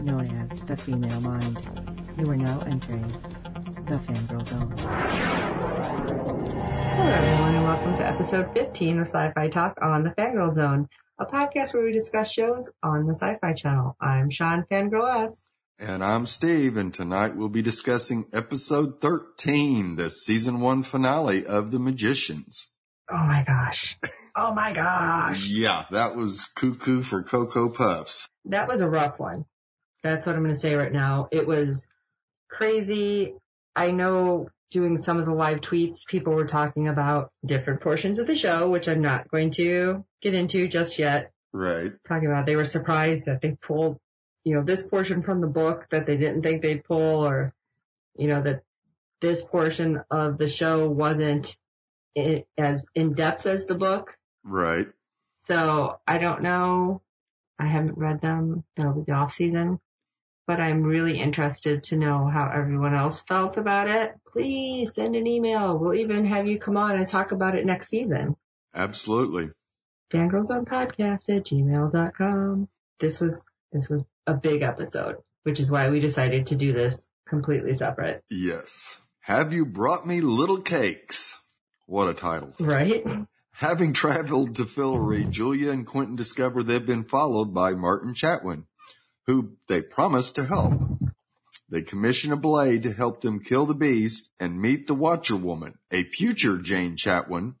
known as the female mind. You are now entering the fangirl zone. Hello, everyone, and welcome to episode 15 of Sci-Fi Talk on the Fangirl Zone, a podcast where we discuss shows on the Sci-Fi Channel. I'm Sean Fangirl S. And I'm Steve, and tonight we'll be discussing episode 13, the season one finale of The Magicians. Oh my gosh. Oh my gosh. Yeah, that was cuckoo for Cocoa Puffs. That was a rough one. That's what I'm going to say right now. It was crazy. I know doing some of the live tweets, people were talking about different portions of the show, which I'm not going to get into just yet. Right. Talking about they were surprised that they pulled, you know, this portion from the book that they didn't think they'd pull or, you know, that this portion of the show wasn't as in depth as the book. Right. So I don't know. I haven't read them. That'll be the off season. But I'm really interested to know how everyone else felt about it. Please send an email. We'll even have you come on and talk about it next season. Absolutely. Fangirlsonpodcast at gmail.com. This was, this was a big episode, which is why we decided to do this completely separate. Yes. Have you brought me little cakes? What a title. Right? Having traveled to Fillory, Julia and Quentin discover they've been followed by Martin Chatwin, who they promise to help. They commission a blade to help them kill the beast and meet the Watcher Woman, a future Jane Chatwin,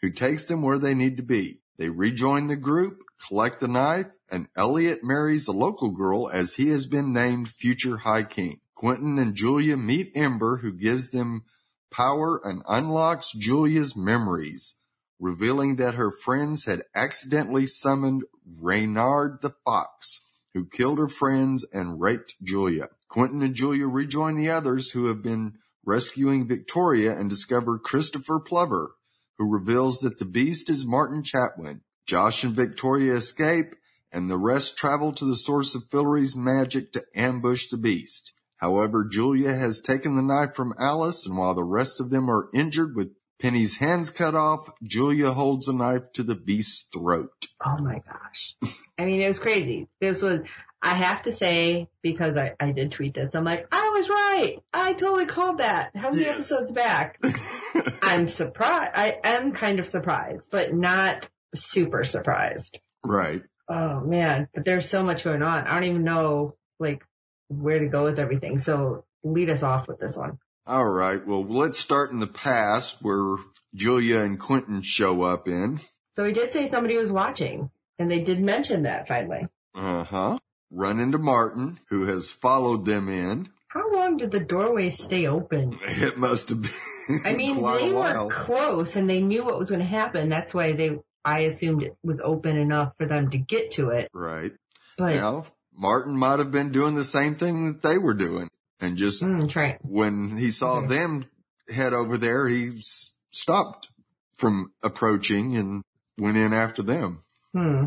who takes them where they need to be. They rejoin the group, collect the knife, and Eliot marries a local girl as he has been named future High King. Quentin and Julia meet Ember, who gives them power and unlocks Julia's memories, revealing that her friends had accidentally summoned Reynard the Fox, who killed her friends and raped Julia. Quentin and Julia rejoin the others who have been rescuing Victoria and discover Christopher Plover, who reveals that the beast is Martin Chatwin. Josh and Victoria escape, and the rest travel to the source of Fillory's magic to ambush the beast. However, Julia has taken the knife from Alice, and while the rest of them are injured with Penny's hands cut off, Julia holds a knife to the beast's throat. Oh my gosh. I mean, it was crazy. This was, I have to say, because I, I did tweet this, I'm like, I was right. I totally called that. How many Yes. episodes back? I'm surprised. I am kind of surprised, but not super surprised. right. Oh man, but there's so much going on. I don't even know, like, where to go with everything. So lead us off with this one. All right. Well, let's start in the past where Julia and Quentin show up in. So he did say somebody was watching, and they did mention that finally. Uh huh. Run into Martin, who has followed them in. How long did the doorway stay open? It must have been. I mean, they were close and they knew what was going to happen. That's why they, I assumed it was open enough for them to get to it. Right. But Now, Martin might have been doing the same thing that they were doing. And just mm, try. when he saw them head over there, he s- stopped from approaching and went in after them. Hmm.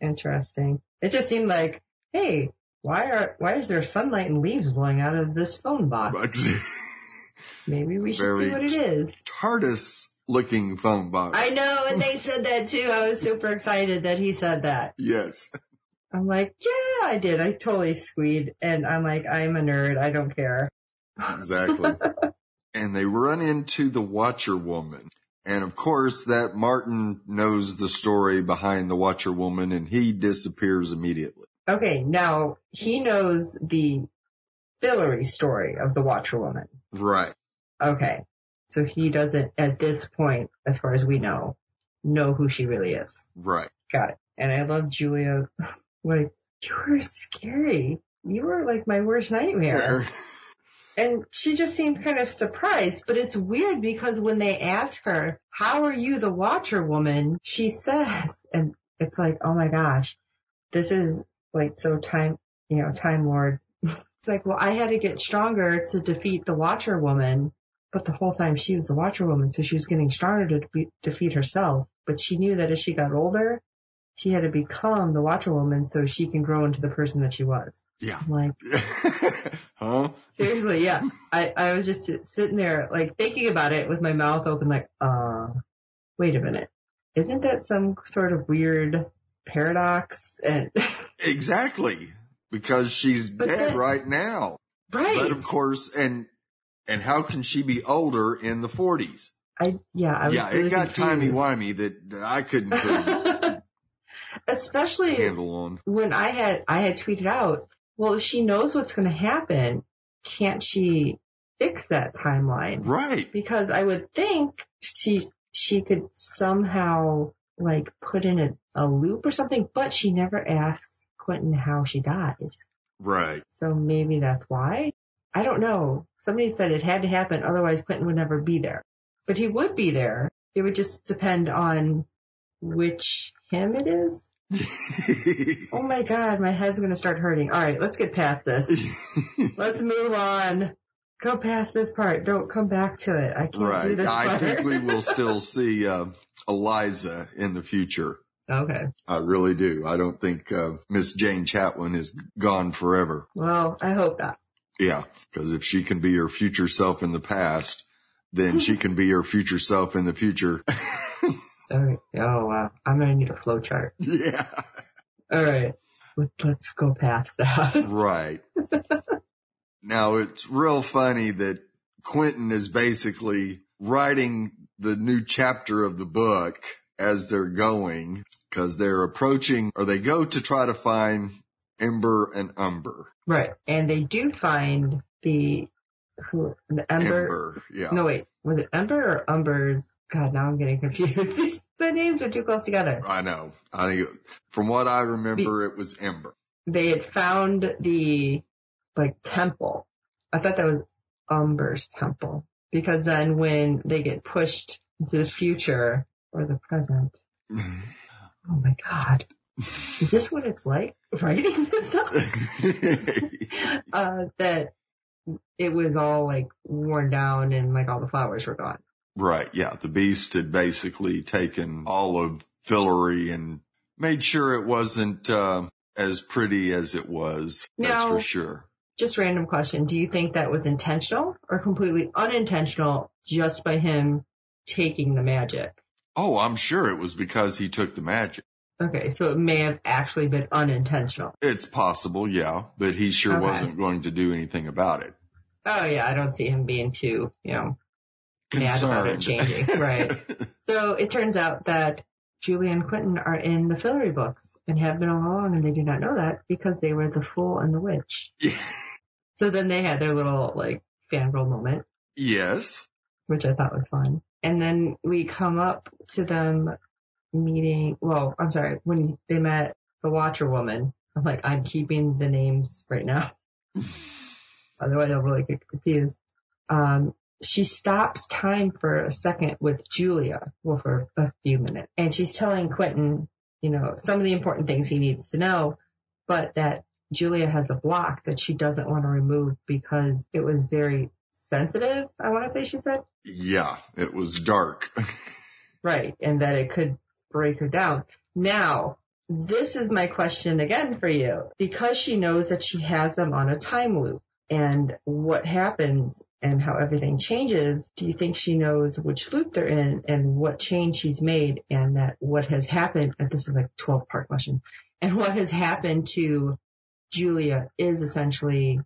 Interesting. It just seemed like, hey, why are why is there sunlight and leaves blowing out of this phone box? Maybe we should see what it is. TARDIS looking phone box. I know, and they said that too. I was super excited that he said that. Yes. I'm like, yeah, I did. I totally squeed, and I'm like, I'm a nerd. I don't care. Exactly. and they run into the Watcher Woman. And of course, that Martin knows the story behind the Watcher Woman and he disappears immediately. Okay, now he knows the Fillory story of the Watcher Woman. Right. Okay, so he doesn't, at this point, as far as we know, know who she really is. Right. Got it. And I love Julia. Like, you were scary. You were like my worst nightmare. And she just seemed kind of surprised, but it's weird because when they ask her, how are you the watcher woman? She says, and it's like, oh my gosh, this is like so time, you know, time lord it's like, well, I had to get stronger to defeat the Watcher Woman, but the whole time she was the Watcher Woman, so she was getting stronger to defeat, defeat herself. But she knew that as she got older, she had to become the Watcher Woman so she can grow into the person that she was. Yeah. I'm like, huh? seriously, yeah. I, I was just sitting there, like, thinking about it with my mouth open, like, uh, wait a minute. Isn't that some sort of weird paradox? And, Exactly. Because she's But dead then- right now. right. But of course, and, and how can she be older in the forties? I, yeah, I was Yeah, it got timey-wimey that I couldn't Especially a handle on. when I had I had tweeted out, well, if she knows what's going to happen, can't she fix that timeline? Right. Because I would think she she could somehow like put in a, a loop or something, but she never asked Quentin how she dies. Right. So maybe that's why. I don't know. Somebody said it had to happen, otherwise Quentin would never be there. But he would be there. It would just depend on which him it is. Oh my god, my head's gonna start hurting. Alright, let's get past this. Let's move on. Go past this part. Don't come back to it. I can't do right. this I part. think we will still see, uh, Eliza in the future. okay. I really do. I don't think, uh, Miss Jane Chatwin is gone forever. Well, I hope not. Yeah. Cause if she can be her future self in the past, then she can be her future self in the future. Alright. Oh wow. I'm gonna need a flow chart. yeah. Alright. Let- Let's go past that. Right. now it's real funny that Quentin is basically writing the new chapter of the book as they're going because they're approaching or they go to try to find Ember and Umber. right. And they do find the who the Ember. Ember. Yeah. No wait, was it Ember or Umber's? God, now I'm getting confused. The names are too close together. I know. I think from what I remember, it was Ember. They had found the like temple. I thought that was Umber's temple because then when they get pushed into the future or the present, oh my God, is this what it's like writing this stuff? uh, that it was all like worn down and like all the flowers were gone. Right. Yeah. The beast had basically taken all of Fillory and made sure it wasn't, uh, as pretty as it was. That's Now- for sure. Just random question. Do you think that was intentional or completely unintentional just by him taking the magic? Oh, I'm sure it was because he took the magic. Okay, so it may have actually been unintentional. It's possible. Yeah. But he sure Okay. wasn't going to do anything about it. Oh yeah, I don't see him being too, you know. Mad about it changing, right. So it turns out that Julia and Quentin are in the Fillory books and have been all along and they do not know that because they were the fool and the witch. Yeah. So then they had their little like fangirl moment. yes. which I thought was fun. And then we come up to them meeting, well, I'm sorry, when they met the Watcher woman, I'm like, I'm keeping the names right now. Otherwise I'll really get confused. Um, she stops time for a second with Julia, well, for a few minutes, and she's telling Quentin, you know, some of the important things he needs to know, but that Julia has a block that she doesn't want to remove because it was very sensitive, I want to say she said. Yeah. It was dark. Right, and that it could break her down. Now, this is my question again for you. Because she knows that she has them on a time loop and what happens and how everything changes, do you think she knows which loop they're in and what change she's made and that what has happened, and this is like a 12 part question, and what has happened to Julia is essentially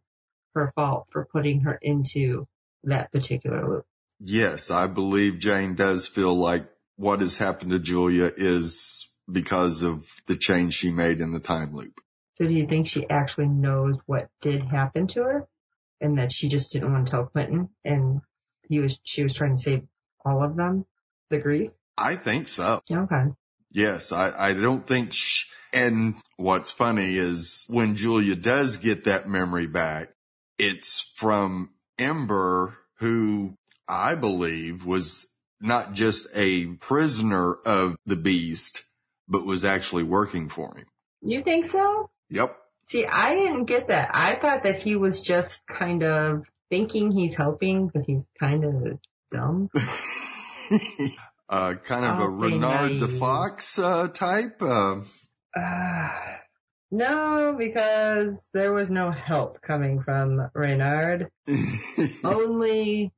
her fault for putting her into that particular loop? yes. I believe Jane does feel like what has happened to Julia is because of the change she made in the time loop. So do you think she actually knows what did happen to her and that she just didn't want to tell Quentin and he was, she was trying to save all of them the grief? I think so. Okay. Yes, I, I don't think, sh- and what's funny is when Julia does get that memory back, it's from Ember, who I believe was not just a prisoner of the beast, but was actually working for him. You think so? Yep. See, I didn't get that. I thought that he was just kind of thinking he's helping, but he's kind of dumb. uh, kind of I'll a Reynard the. Fox uh, type. Uh, Uh, no, because there was no help coming from Reynard. Only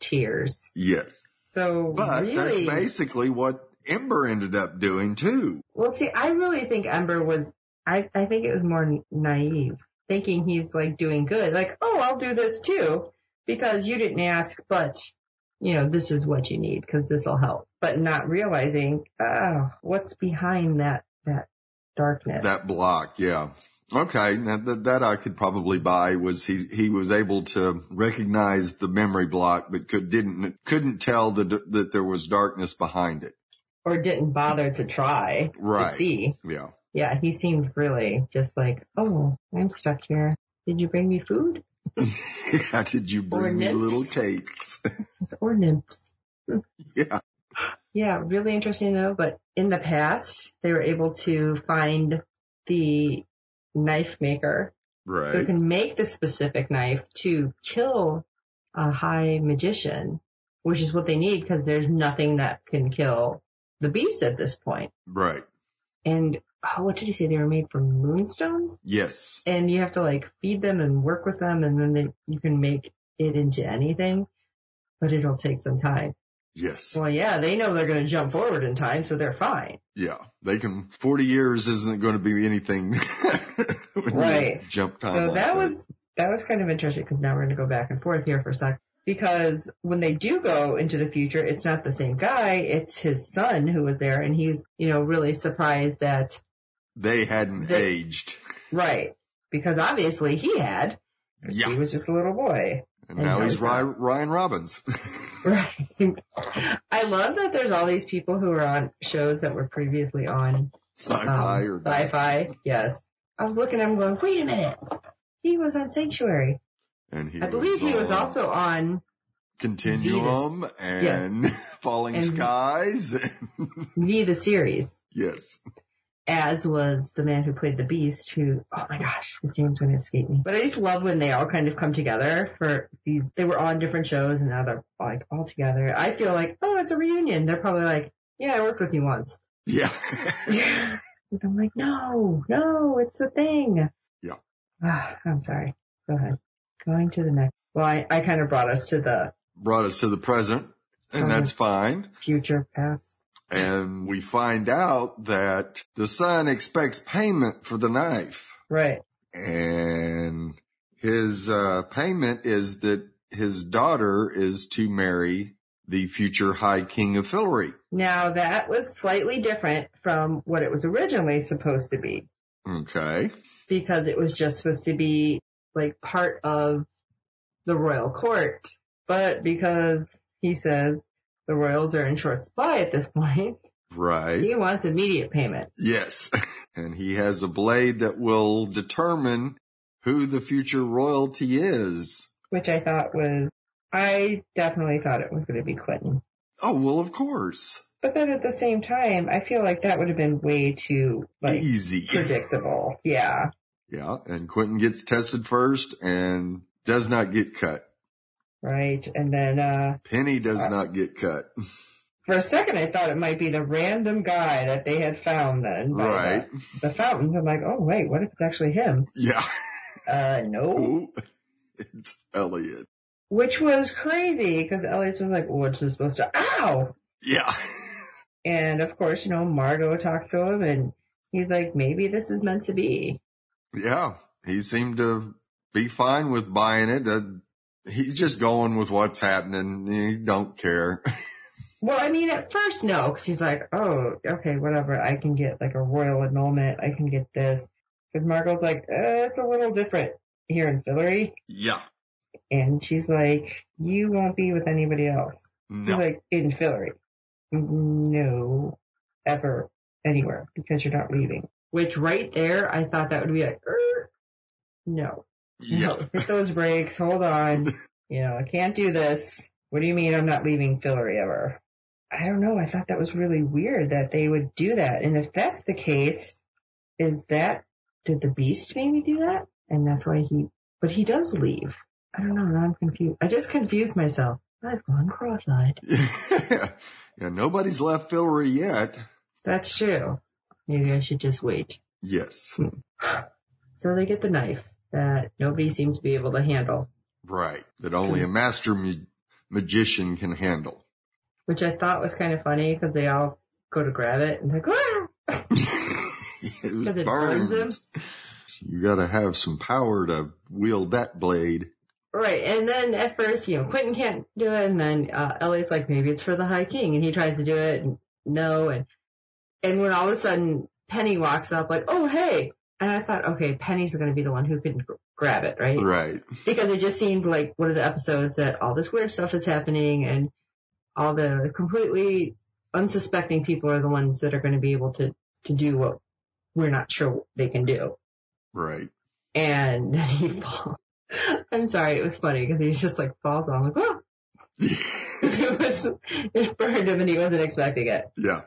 tears. yes, So but really, that's basically what Ember ended up doing too. well, see, I really think Ember was. I I think it was more naive, thinking he's like doing good. Like, oh, I'll do this too because you didn't ask, but you know, this is what you need because this will help. But not realizing, oh, what's behind that that darkness. That block, yeah. Okay, now that, that I could probably buy was he he was able to recognize the memory block, but could didn't couldn't tell that that there was darkness behind it. or didn't bother to try Right. to see. Yeah. Yeah, he seemed really just like, oh, I'm stuck here. Did you bring me food? How did you bring me nymphs. little cakes? Or nymphs? yeah. Yeah, really interesting though. But in the past, they were able to find the knife maker who can make the specific knife to kill a high magician, which is what they need because there's nothing that can kill the beast at this point. Right. And Oh, what did he say? They were made from moonstones? Yes. and you have to like feed them and work with them and then they, you can make it into anything, but it'll take some time. Yes. Well, yeah, they know they're going to jump forward in time, so they're fine. Yeah. They can, 40 years isn't going to be anything. Right. Jump time. So like that was, that was kind of interesting because now we're going to go back and forth here for a sec. Because when they do go into the future, it's not the same guy, it's his son who was there and he's, you know, really surprised that, They hadn't They- aged. right, because obviously he had, Yeah. he was just a little boy. And And now he's? Ryan, Ryan Robbins. Right. I love that there's all these people who are on shows that were previously on Sci-fi um, or sci-fi. Yes. I was looking at him going, wait a minute. He was on Sanctuary. And he I believe he was also on Continuum and Falling And- Skies. V the series, yes. As was the man who played the Beast who, oh my gosh, his name's going to escape me. But I just love when they all kind of come together for these, they were on different shows and now they're like all together. I feel like, oh, it's a reunion. They're probably like, yeah, I worked with you once. Yeah. Yeah. I'm like, no, no, it's the thing. Yeah. Ah, I'm sorry. Go ahead. Going to the next. Well, I, I kind of brought us to the Brought us to the present and that's fine. future past. And we find out that the son expects payment for the knife. Right. And his uh, payment is that his daughter is to marry the future High King of Fillory. Now that was slightly different from what it was originally supposed to be Okay. because it was just supposed to be like part of the royal court. But because he says the royals are in short supply at this point, Right. he wants immediate payment. Yes. And he has a blade that will determine who the future royalty is. which I thought was, I definitely thought it was going to be Quentin. Oh, well, of course. But then at the same time, I feel like that would have been way too, like, Easy. predictable. Yeah. Yeah. And Quentin gets tested first and does not get cut. Right. And then, uh, Penny does Uh, not get cut. for a second, I thought it might be the random guy that they had found then. Right. The, the fountains. I'm like, oh, wait, what if it's actually him? Yeah. Uh, no. Ooh, it's Eliot. Which was crazy because Eliot's just like, what's this supposed to, ow! Yeah. And of course, you know, Margo talks to him and he's like, maybe this is meant to be. Yeah. He seemed to be fine with buying it. Uh, he's just going with what's happening. He don't care. Well, I mean, at first, no, because he's like, oh, okay, whatever. I can get like a royal annulment. I can get this. Because Margo's like, uh, it's a little different here in Fillory. yeah. And she's like, you won't be with anybody else. He's No. like, in Fillory. No, ever, anywhere, because you're not leaving. Which right there, I thought that would be like, er, no. Yeah. No, hit those brakes. Hold on. You know, I can't do this. What do you mean I'm not leaving Fillory ever? I don't know. I thought that was really weird that they would do that. And if that's the case, is that did the beast maybe do that? And that's why he, but he does leave. I don't know. Now I'm confused. I just confused myself. I've gone cross-eyed. yeah, nobody's left Fillory yet. That's true. Maybe I should just wait. Yes. Hmm. So they get the knife that nobody seems to be able to handle, Right. That only a master ma- magician can handle. which I thought was kind of funny because they all go to grab it and like, ah! it Because it burns burns. You gotta have some power to wield that blade. Right. And then at first, you know, Quentin can't do it. And then, uh, Eliot's like, maybe it's for the High King. And he tries to do it and no. And, and when all of a sudden Penny walks up like, oh, hey. And I thought, okay, Penny's going to be the one who can gr- grab it, right? Right. Because it just seemed like one of the episodes that all this weird stuff is happening and all the completely unsuspecting people are the ones that are going to be able to, to do what we're not sure they can do. Right. And then he falls. I'm sorry, it was funny because he just like falls on like, oh, it was, it burned him and he wasn't expecting it. yeah.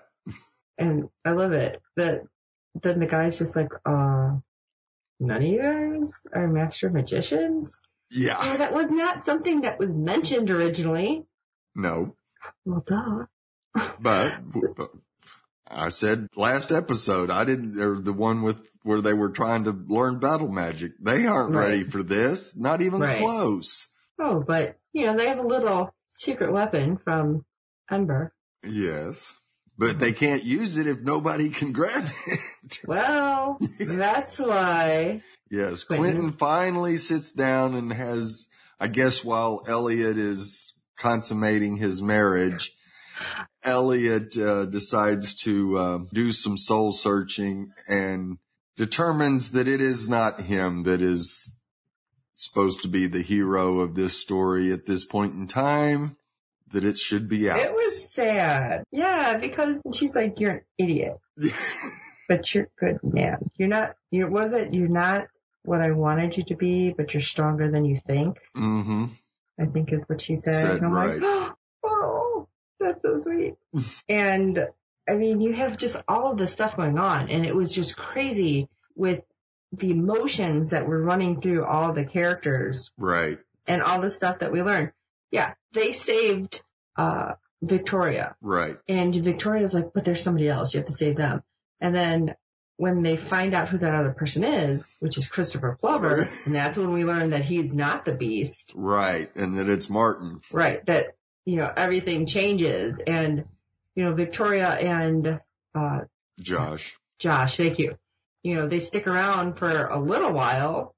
And I love it. But then the guy's just like, uh, none of you guys are master magicians? Yeah. Oh, that was not something that was mentioned originally. No. Well, duh. But, but I said last episode, I didn't, or the one with where they were trying to learn battle magic. They aren't Right. ready for this. Not even Right. close. Oh, but, you know, they have a little secret weapon from Ember. Yes. But they can't use it if nobody can grab it. Well, that's why. yes. Quentin. Finally sits down and has, I guess while Eliot is consummating his marriage, Eliot uh, decides to uh, do some soul searching and determines that it is not him that is supposed to be the hero of this story at this point in time, that it should be out. It was sad. Yeah, because she's like, you're an idiot, but you're a good man. You're not, you was it, you're not what I wanted you to be, but you're stronger than you think, mm-hmm. I think is what she said. Said and I'm right. like, oh, that's so sweet. and I mean, you have just all of this stuff going on and it was just crazy with the emotions that were running through all the characters Right. and all the stuff that we learned. Yeah, they saved, uh, Victoria. Right. And Victoria's like, but there's somebody else. You have to save them. And then when they find out who that other person is, which is Christopher Plover, and that's when we learn that he's not the beast, Right. And that it's Martin. right? That, you know, everything changes and, you know, Victoria and, uh, Josh. Josh, thank you. You know, they stick around for a little while,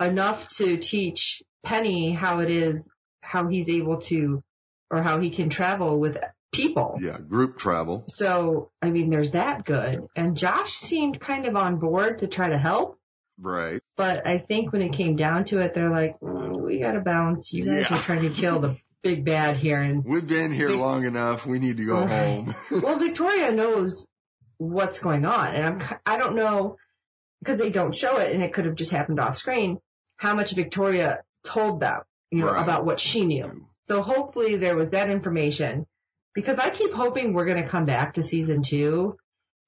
enough to teach Penny how it is, how he's able to, or how he can travel with people. Yeah. Group travel. So, I mean, there's that good. And Josh seemed kind of on board to try to help. Right. But I think when it came down to it, they're like, mm, we gotta bounce. You guys Yeah. are trying to kill the big bad here. And We've been here Vic- long enough. We need to go Right. home. well, Victoria knows what's going on. And I'm, I don't know because they don't show it and it could have just happened off screen how much Victoria told them, you know, Right. about what she knew. So hopefully there was that information because I keep hoping we're going to come back to season two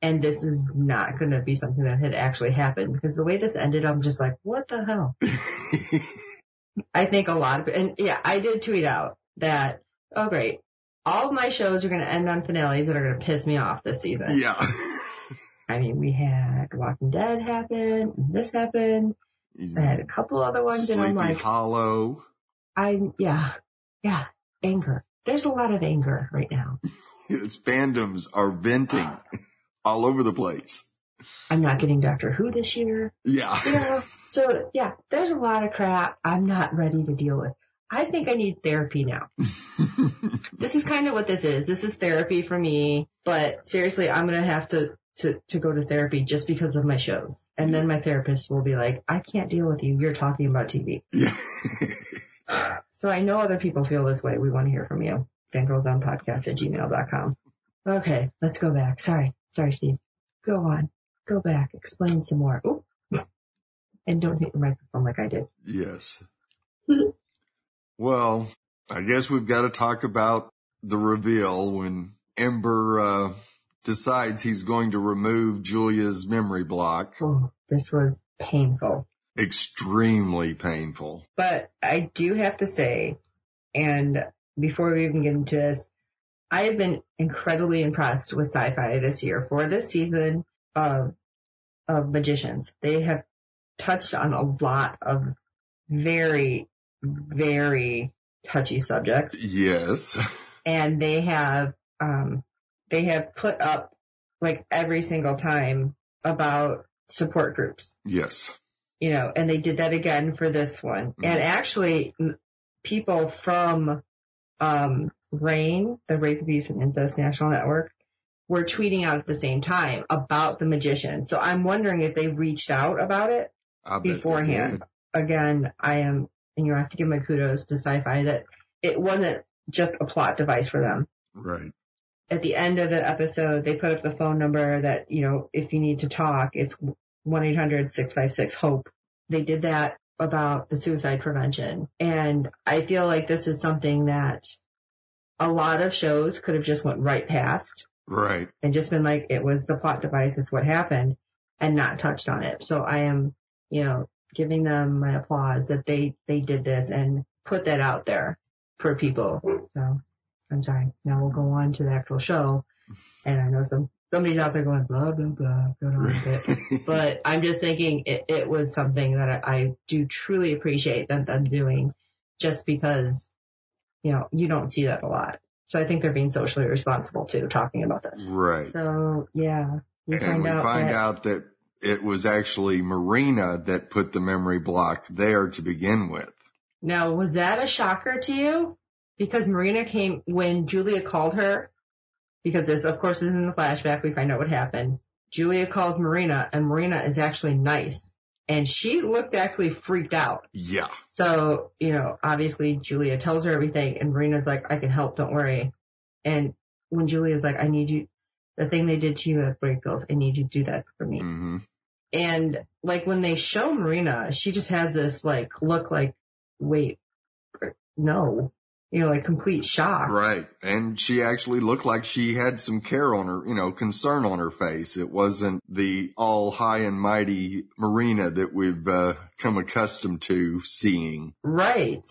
and this is not going to be something that had actually happened because the way this ended, I'm just like, what the hell? I think a lot of, and yeah, I did tweet out that, oh great, all of my shows are going to end on finales that are going to piss me off this season. yeah. I mean, we had Walking Dead happen, and this happened, I had a couple other ones and Sleepy I'm like, Hollow. I'm, yeah, yeah, anger. There's a lot of anger right now. Its fandoms are venting ah. all over the place. I'm not getting Doctor Who this year. Yeah. You know, so yeah, there's a lot of crap I'm not ready to deal with. I think I need therapy now. This is kind of what this is. This is therapy for me, but seriously, I'm going to have to, to, to go to therapy just because of my shows. And then my therapist will be like, I can't deal with you. You're talking about TV. yeah. So I know other people feel this way. We want to hear from you. Fangirlsonpodcast at gmail.com. Okay, let's go back. Sorry. Sorry, Steve. Go on. Go back. Explain some more. Oop. And don't hit your microphone like I did. yes. Well, I guess we've got to talk about the reveal when Ember uh, decides he's going to remove Julia's memory block. Oh, this was painful. Extremely painful. But I do have to say, and before we even get into this, I have been incredibly impressed with sci-fi this year for this season of of magicians. They have touched on a lot of very, very touchy subjects. Yes. And they have, um, they have put up like every single time about support groups, Yes. You know, and they did that again for this one. And actually people from, um, RAINN, the Rape Abuse and Incest National Network, were tweeting out at the same time about the magician. So I'm wondering if they reached out about it I bet they beforehand. Again, I am, and you have to give my kudos to sci-fi that it wasn't just a plot device for them. Right. At the end of the episode, they put up the phone number that, you know, if you need to talk, it's 1-800-656-HOPE. They did that about the suicide prevention. And I feel like this is something that a lot of shows could have just went right past Right. and just been like, it was the plot device, it's what happened, and not touched on it. So I am, you know, giving them my applause that they, they did this and put that out there for people. So I'm sorry. Now we'll go on to the actual show. And I know some, somebody's out there going, blah, blah, blah, on with it. But I'm just thinking it, it was something that I, I do truly appreciate that them doing just because, you know, you don't see that a lot. So I think they're being socially responsible too, talking about this. right. So yeah, we and find we out find that, out that it was actually Marina that put the memory block there to begin with. now was that a shocker to you? Because Marina came when Julia called her, because this of course is in the flashback, we find out what happened. Julia calls Marina and Marina is actually nice. And she looked actually freaked out. Yeah. So, you know, obviously Julia tells her everything and Marina's like, I can help, don't worry. And when Julia's like, I need you, the thing they did to you at Brakebills, I need you to do that for me. hmm And like when they show Marina, she just has this like look like, wait, no, you know, like complete shock. Right. And she actually looked like she had some care on her, you know, concern on her face. It wasn't the all high and mighty Marina that we've uh, come accustomed to seeing. Right.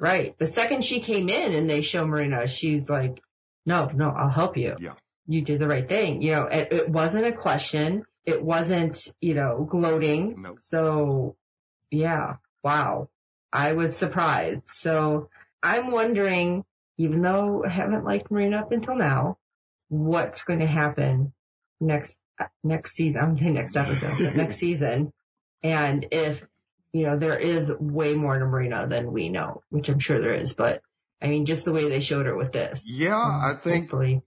Right. The second she came in and they show Marina, she's like, no, no, I'll help you. Yeah. You did the right thing. You know, it, it wasn't a question. It wasn't, you know, gloating. No. So yeah, wow. I was surprised. So I'm wondering, even though I haven't liked Marina up until now, what's going to happen next, next season? I'm saying next episode, next season. And if, you know, there is way more to Marina than we know, which I'm sure there is, but I mean, just the way they showed her with this. Yeah, um, I think hopefully-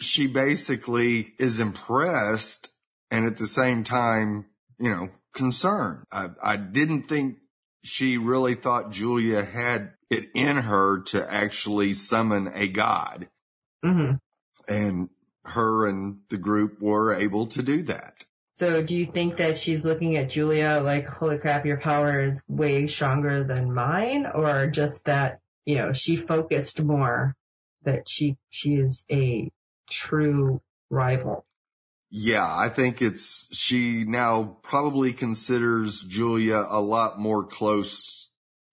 she basically is impressed and at the same time, you know, concerned. I, I didn't think she really thought Julia had it in her to actually summon a god Mhm. and her and the group were able to do that. So do you think that she's looking at Julia like, holy crap, your power is way stronger than mine? Or just that, you know, she focused more that she, she is a true rival? Yeah, I think it's, she now probably considers Julia a lot more close,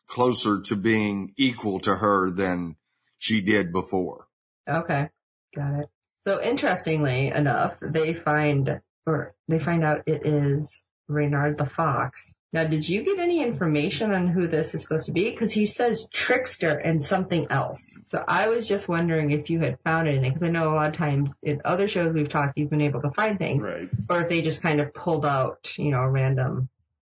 closer to being equal to her than she did before. Okay. Got it. So interestingly enough, they find, or they find out it is Reynard the Fox. Now, did you get any information on who this is supposed to be? Because he says trickster and something else. So I was just wondering if you had found anything, because I know a lot of times in other shows we've talked, you've been able to find things, Right. or if they just kind of pulled out, you know, random.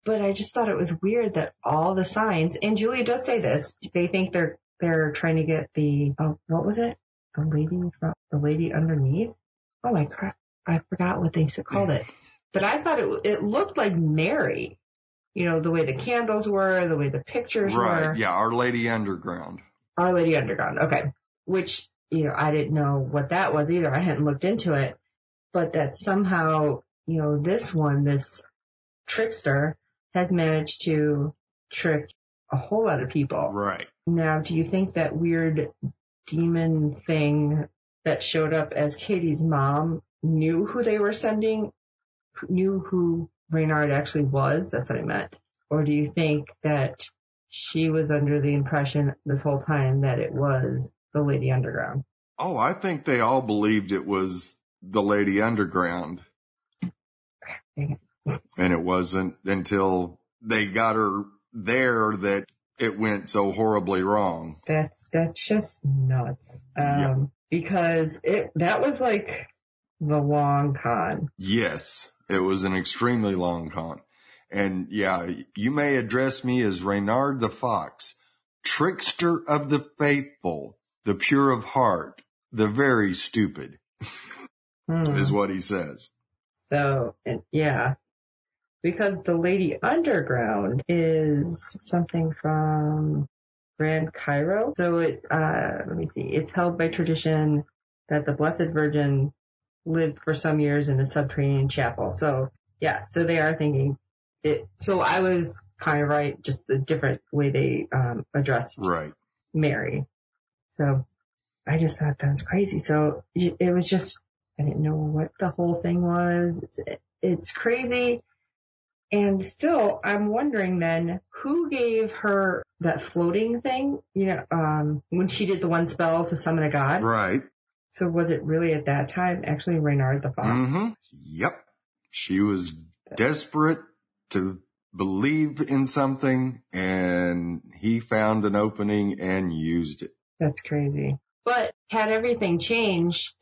But I just thought it was weird that all the signs, and Julia does say this, they think they're they're trying to get the oh, what was it? The lady from the lady underneath. Oh my crap! I forgot what they called it. But I thought it it looked like Mary. You know the way the candles were, the way the pictures Right. were. Right. Yeah. Our Lady Underground. Our Lady Underground. Okay. Which, you know, I didn't know what that was either. I hadn't looked into it, but that somehow, you know, this one, this trickster has managed to trick a whole lot of people. Right. Now, do you think that weird demon thing that showed up as Kady's mom knew who they were sending, knew who Reynard actually was? That's what I meant. Or do you think that she was under the impression this whole time that it was the Lady Underground? Oh, I think they all believed it was the Lady Underground. And it wasn't until they got her there that it went so horribly wrong. That's that's just nuts. Um, Yeah. because it that was like the long con. Yes, it was an extremely long con. And yeah, you may address me as Reynard the Fox, trickster of the faithful, the pure of heart, the very stupid Hmm. is what he says. So yeah, because the Lady Underground is something from Grand Cairo. So it uh let me see. It's held by tradition that the Blessed Virgin lived for some years in a subterranean chapel. So yeah, so they are thinking it. So I was kind of right, just the different way they um addressed Right. Mary. So I just thought that was crazy. So it it was just, I didn't know what the whole thing was. It's, it's crazy. And still, I'm wondering then who gave her that floating thing, you know, um, when she did the one spell to summon a god. Right. So was it really at that time actually Reynard the Fox? hmm Yep. She was desperate to believe in something and he found an opening and used it. That's crazy. But had everything changed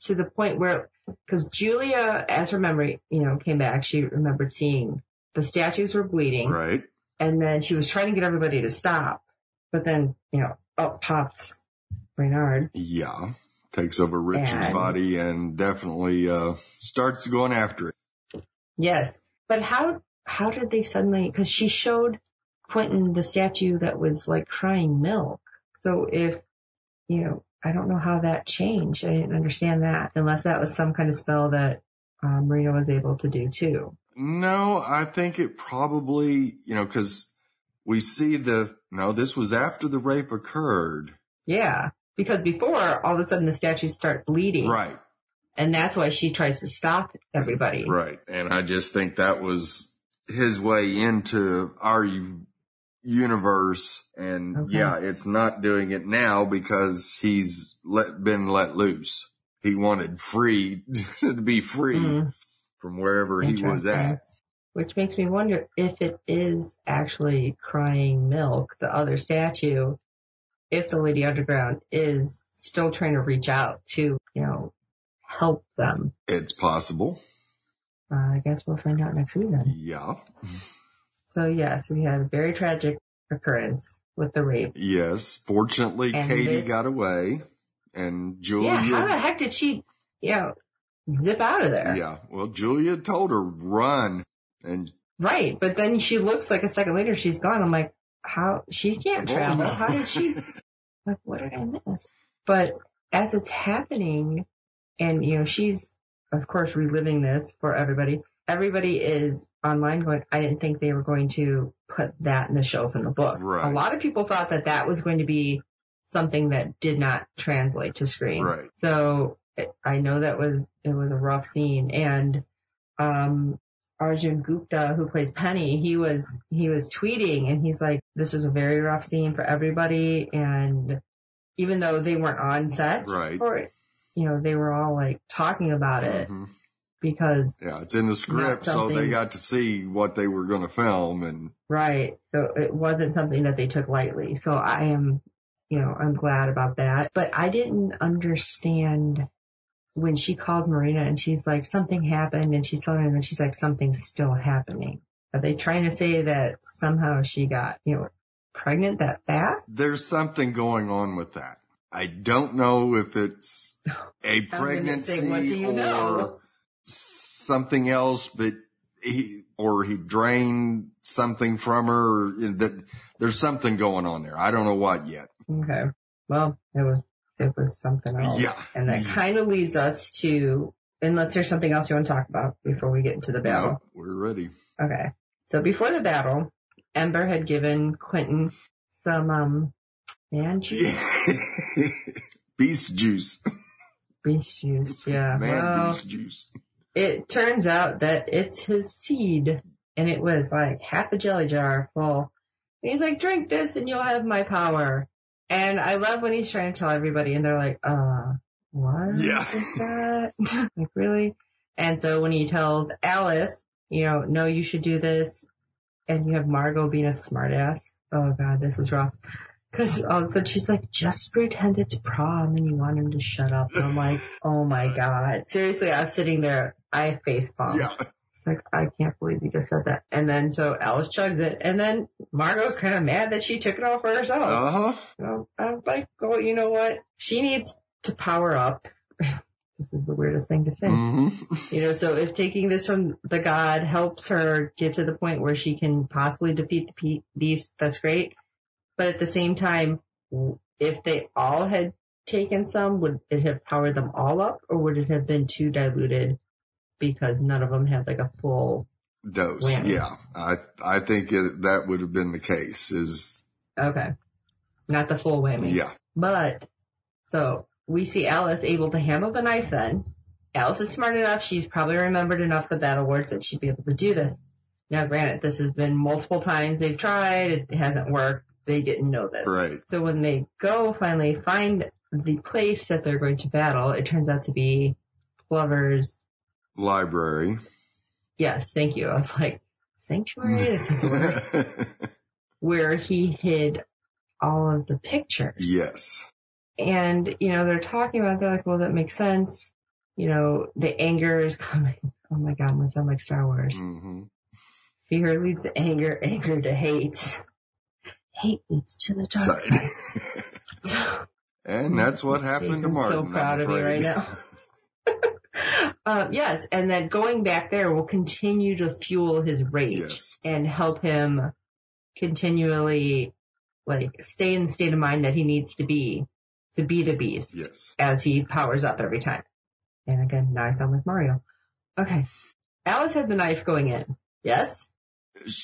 to the point where, because Julia, as her memory, you know, came back, she remembered seeing the statues were bleeding, Right. and then she was trying to get everybody to stop. But then, you know, up pops Reynard. Yeah. Takes over Richard's And- body and definitely, uh, starts going after it. Yes, but how how did they suddenly? Because she showed Quentin the statue that was like crying milk. So if you know, I don't know how that changed. I didn't understand that unless that was some kind of spell that um, Marina was able to do too. No, I think it probably, you know, cause we see the, no, this was after the rape occurred. Yeah, because before all of a sudden the statues start bleeding, Right. and that's why she tries to stop everybody. Right. And I just think that was his way into our universe. And Okay. yeah, it's not doing it now because he's let, been let loose. He wanted free to be free Mm. From wherever he was at. Which makes me wonder if it is actually crying milk, the other statue, if the Lady Underground is still trying to reach out to, you know, help them. It's possible. Uh, I guess we'll find out next season. Yeah. So yes, we had a very tragic occurrence with the rape. Yes. Fortunately, And Kady this- got away and Julia. Yeah, how the heck did she, you know, zip out of there? Yeah. Well, Julia told her run and Right, but then she looks like a second later she's gone. I'm like, how, she can't travel. How did she, like, what did I miss? But as it's happening, and you know, she's of course reliving this for everybody. Everybody is online going, I didn't think they were going to put that in the show from the book. Right. A lot of people thought that that was going to be something that did not translate to screen. Right. So I know that was, it was a rough scene and, um, Arjun Gupta, who plays Penny, he was, he was tweeting and he's like, this is a very rough scene for everybody. And even though they weren't on set Right. it, you know, they were all like talking about it Mhm. because, Yeah, it's in the script, so they got to see what they were going to film, and right. So it wasn't something that they took lightly. So I am, you know, I'm glad about that. But I didn't understand when she called Marina and she's like, something happened and she's telling her and she's like, something's still happening. Are they trying to say that somehow she got, you know, pregnant that fast? there's something going on with that. I don't know if it's a pregnancy say, what do you or know? something else, but he or he drained something from her. Or that there's something going on there. I don't know what yet. Okay. Well, it was, it was something else. Yeah, And that Yeah. kind of leads us to, unless there's something else you want to talk about before we get into the battle. Nope, we're ready. Okay. So before the battle, Ember had given Quentin some, um, man juice, beast juice, beast juice. Yeah. man well, beast juice. it turns out that it's his seed and it was like half a jelly jar full. And he's like, drink this and you'll have my power. And I love when he's trying to tell everybody and they're like, uh, what Yeah. that? like really? And so when he tells Alice, you know, no, you should do this and you have Margo being a smartass. Oh god, this was rough. Cause all of a sudden she's like, just pretend it's prom and you want him to shut up. And I'm like, oh my god. Seriously, I was sitting there, I face palmed. Yeah. Like, I can't believe you just said that. And then so Alice chugs it, and then Margo's kind of mad that she took it all for herself. Uh huh. So I'm like, oh, you know what? She needs to power up. this is the weirdest thing to say. hmm You know, so if taking this from the god helps her get to the point where she can possibly defeat the beast, that's great. But at the same time, if they all had taken some, would it have powered them all up, or would it have been too diluted because none of them had like a full? Dose. Whammy. Yeah. I I think it, that would have been the case. Is Okay, not the full whammy. yeah. But so we see Alice able to handle the knife then. Alice is smart enough. She's probably remembered enough the battle words that she'd be able to do this. Now granted, this has been multiple times they've tried. It hasn't worked. They didn't know this. Right. So when they go finally find the place that they're going to battle, it turns out to be Plover's. Library. Yes, thank you. I was like, sanctuary? That's not the word. Where he hid all of the pictures. yes. And, you know, they're talking about, they're like, well, that makes sense. You know, the anger is coming. Oh my God, it sound like Star Wars. hmm Fear leads to anger, anger to hate. Hate leads to the dark side. So, and that's what happened to Jason's Martin. so proud of me right now. Uh, yes, and that going back there will continue to fuel his rage Yes. and help him continually, like, stay in the state of mind that he needs to be to be the beast. yes. as he powers up every time. And again, now I sound like Mario. Okay. Alice had the knife going in. Yes?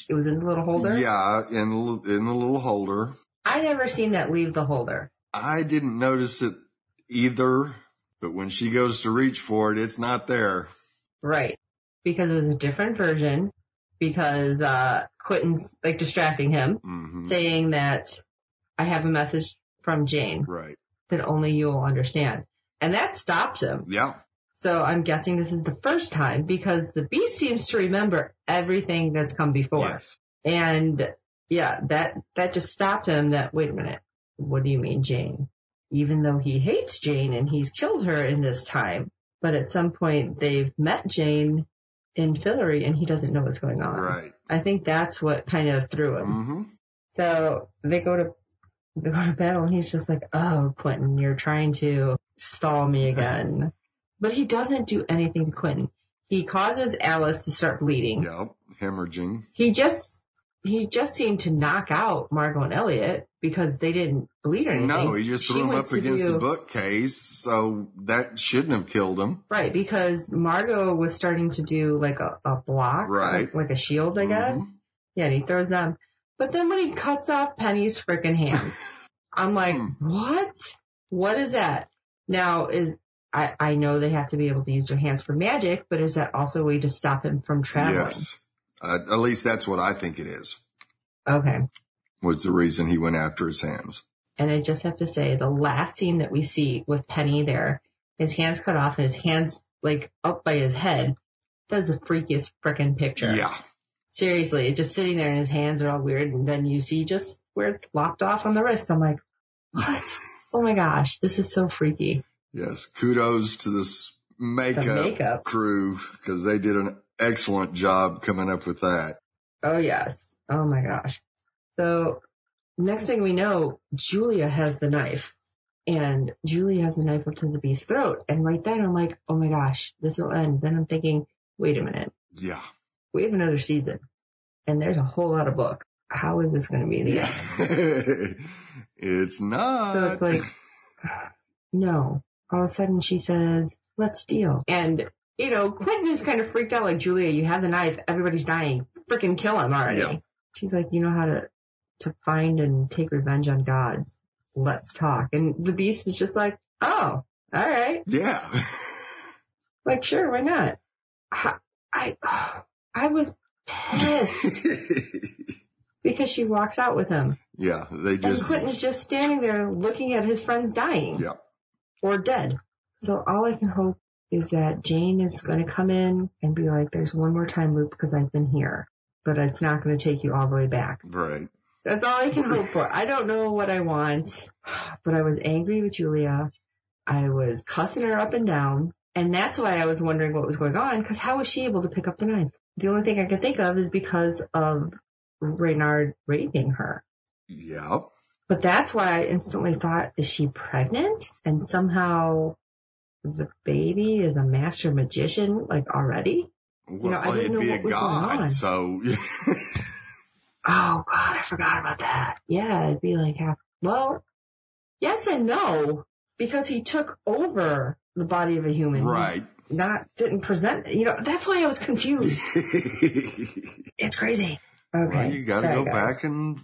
It was in the little holder? Yeah, in the, in the little holder. I never seen that leave the holder. I didn't notice it either, but when she goes to reach for it, it's not there. Right. Because it was a different version. Because, uh, Quentin's like distracting him, hmm saying that I have a message from Jane Right. that only you'll understand. And that stops him. Yeah. So I'm guessing this is the first time because the beast seems to remember everything that's come before. Yes. And yeah, that, that just stopped him that, wait a minute, what do you mean Jane? Even though he hates Jane and he's killed her in this time, but at some point they've met Jane in Fillory and he doesn't know what's going on. Right. I think that's what kind of threw him. hmm So they go to, they go to battle and he's just like, oh, Quentin, you're trying to stall me again. But he doesn't do anything to Quentin. He causes Alice to start bleeding. Yep. Hemorrhaging. He just, he just seemed to knock out Margo and Eliot because they didn't bleed or anything. No, he just She threw him up against do- the bookcase, so that shouldn't have killed him. Right, because Margo was starting to do like a, a block. Right. Like, like a shield, I guess. Mhm. Yeah, and he throws them. But then when he cuts off Penny's freaking hands, I'm like, Hmm. what? What is that? Now is, I, I know they have to be able to use their hands for magic, but is that also a way to stop him from traveling? Yes. Uh, at least that's what I think it is. Okay. Was the reason he went after his hands. And I just have to say, the last scene that we see with Penny there, his hands cut off and his hands like up by his head, that's the freakiest frickin' picture. Yeah. Seriously, it just sitting there and his hands are all weird and then you see just where it's lopped off on the wrist. I'm like, what? oh my gosh, this is so freaky. Yes. Kudos to this makeup, makeup. crew because they did an excellent job coming up with that. Oh yes. Oh my gosh. So next thing we know, Julia has the knife and Julia has the knife up to the beast's throat. And right then I'm like, oh my gosh, this will end. Then I'm thinking, wait a minute. Yeah. We have another season and there's a whole lot of book. How is this going to be the end? it's not. So it's like, no. All of a sudden she says, let's deal. And, you know, Quentin is kind of freaked out like, Julia, you have the knife. Everybody's dying. Freaking kill him already. Yeah. She's like, you know how to, to find and take revenge on gods. Let's talk. And the beast is just like, oh, all right. yeah. Like, sure, why not? I, I, I was pissed because she walks out with him. yeah, they And just, Quentin is just standing there looking at his friends dying yeah, or dead. So all I can hope is that Jane is going to come in and be like, there's one more time loop because I've been here, but it's not going to take you all the way back. right. That's all I can hope for. I don't know what I want, but I was angry with Julia. I was cussing her up and down. And that's why I was wondering what was going on because how was she able to pick up the knife? The only thing I could think of is because of Reynard raping her. Yeah. But that's why I instantly thought, is she pregnant? And somehow the baby is a master magician, like already? Well, know, I didn't it'd know be a what was going god, on. so Oh God, I forgot about that. Yeah, it'd be like half, well, yes and no, because he took over the body of a human. right. Not, didn't present, you know, that's why I was confused. It's crazy. Okay. Well, you got to Sorry, go guys. back and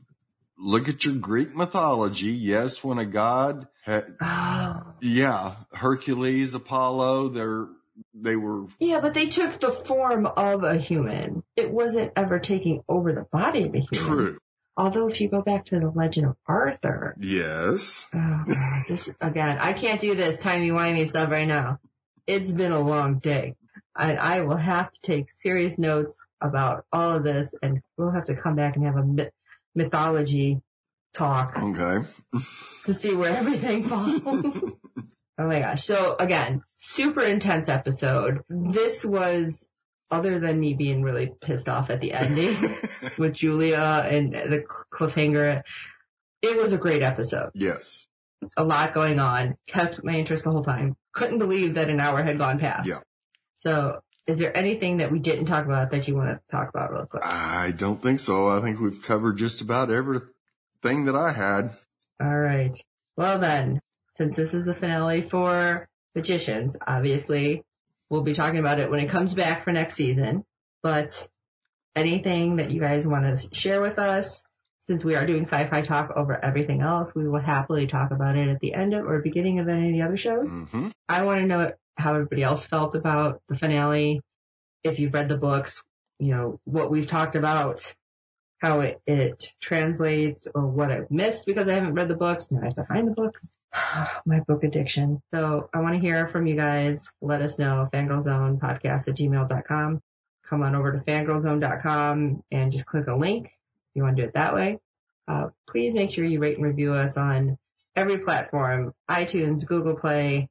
look at your Greek mythology. Yes, when a god had, Oh. yeah, Hercules, Apollo, they're, they were, Yeah, but they took the form of a human. It wasn't ever taking over the body of a human. true. Although if you go back to the legend of Arthur, Yes. oh God, this again, I can't do this timey-wimey stuff right now. It's been a long day. And I will have to take serious notes about all of this and we'll have to come back and have a mythology talk Okay. to see where everything falls. oh my gosh. So again, super intense episode. This was, other than me being really pissed off at the ending with Julia and the cliffhanger, it was a great episode. yes. A lot going on. Kept my interest the whole time. Couldn't believe that an hour had gone past. Yeah. So is there anything that we didn't talk about that you want to talk about real quick? I don't think so. I think we've covered just about everything that I had. All right. Well then, since this is the finale for Magicians, obviously we'll be talking about it when it comes back for next season. But anything that you guys want to share with us, since we are doing sci-fi talk over everything else, we will happily talk about it at the end of or beginning of any of the other shows. hmm I want to know how everybody else felt about the finale. If you've read the books, you know, what we've talked about, how it, it translates or what I've missed because I haven't read the books and I have to find the books. My book addiction. So I want to hear from you guys. Let us know. Fangirlzone podcast at gmail.com. Come on over to fangirlzone.com and just click a link if you want to do it that way. Uh, please make sure you rate and review us on every platform, iTunes, Google Play,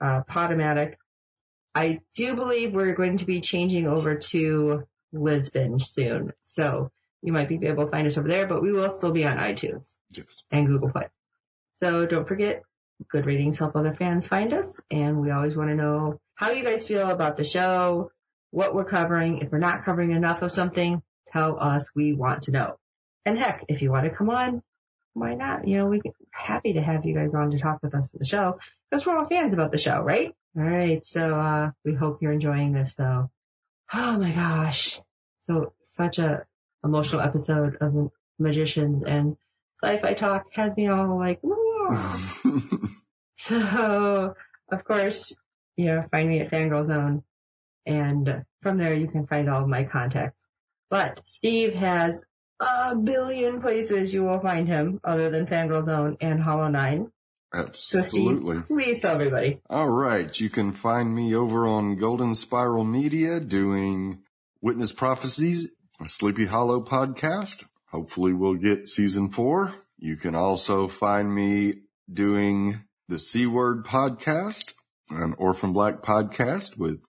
uh, Podomatic. I do believe we're going to be changing over to Libsyn soon. So you might be able to find us over there, but we will still be on iTunes Yes. and Google Play. So don't forget, good ratings help other fans find us. And we always want to know how you guys feel about the show, what we're covering. If we're not covering enough of something, tell us. We want to know. And heck, if you want to come on, why not? You know, we're happy to have you guys on to talk with us for the show because we're all fans about the show, right? All right. So, uh, we hope you're enjoying this though. Oh my gosh. So such a emotional episode of the magicians and sci-fi talk has me all like, so of course, you know, find me at Fangirl Zone and from there you can find all of my contacts. But Steve has a billion places you will find him other than Fangirl Zone and Hollow Nine. Absolutely. please tell everybody. All right. You can find me over on Golden Spiral Media doing Witness Prophecies, a Sleepy Hollow podcast. Hopefully we'll get season four. You can also find me doing the C Word podcast, an Orphan Black podcast with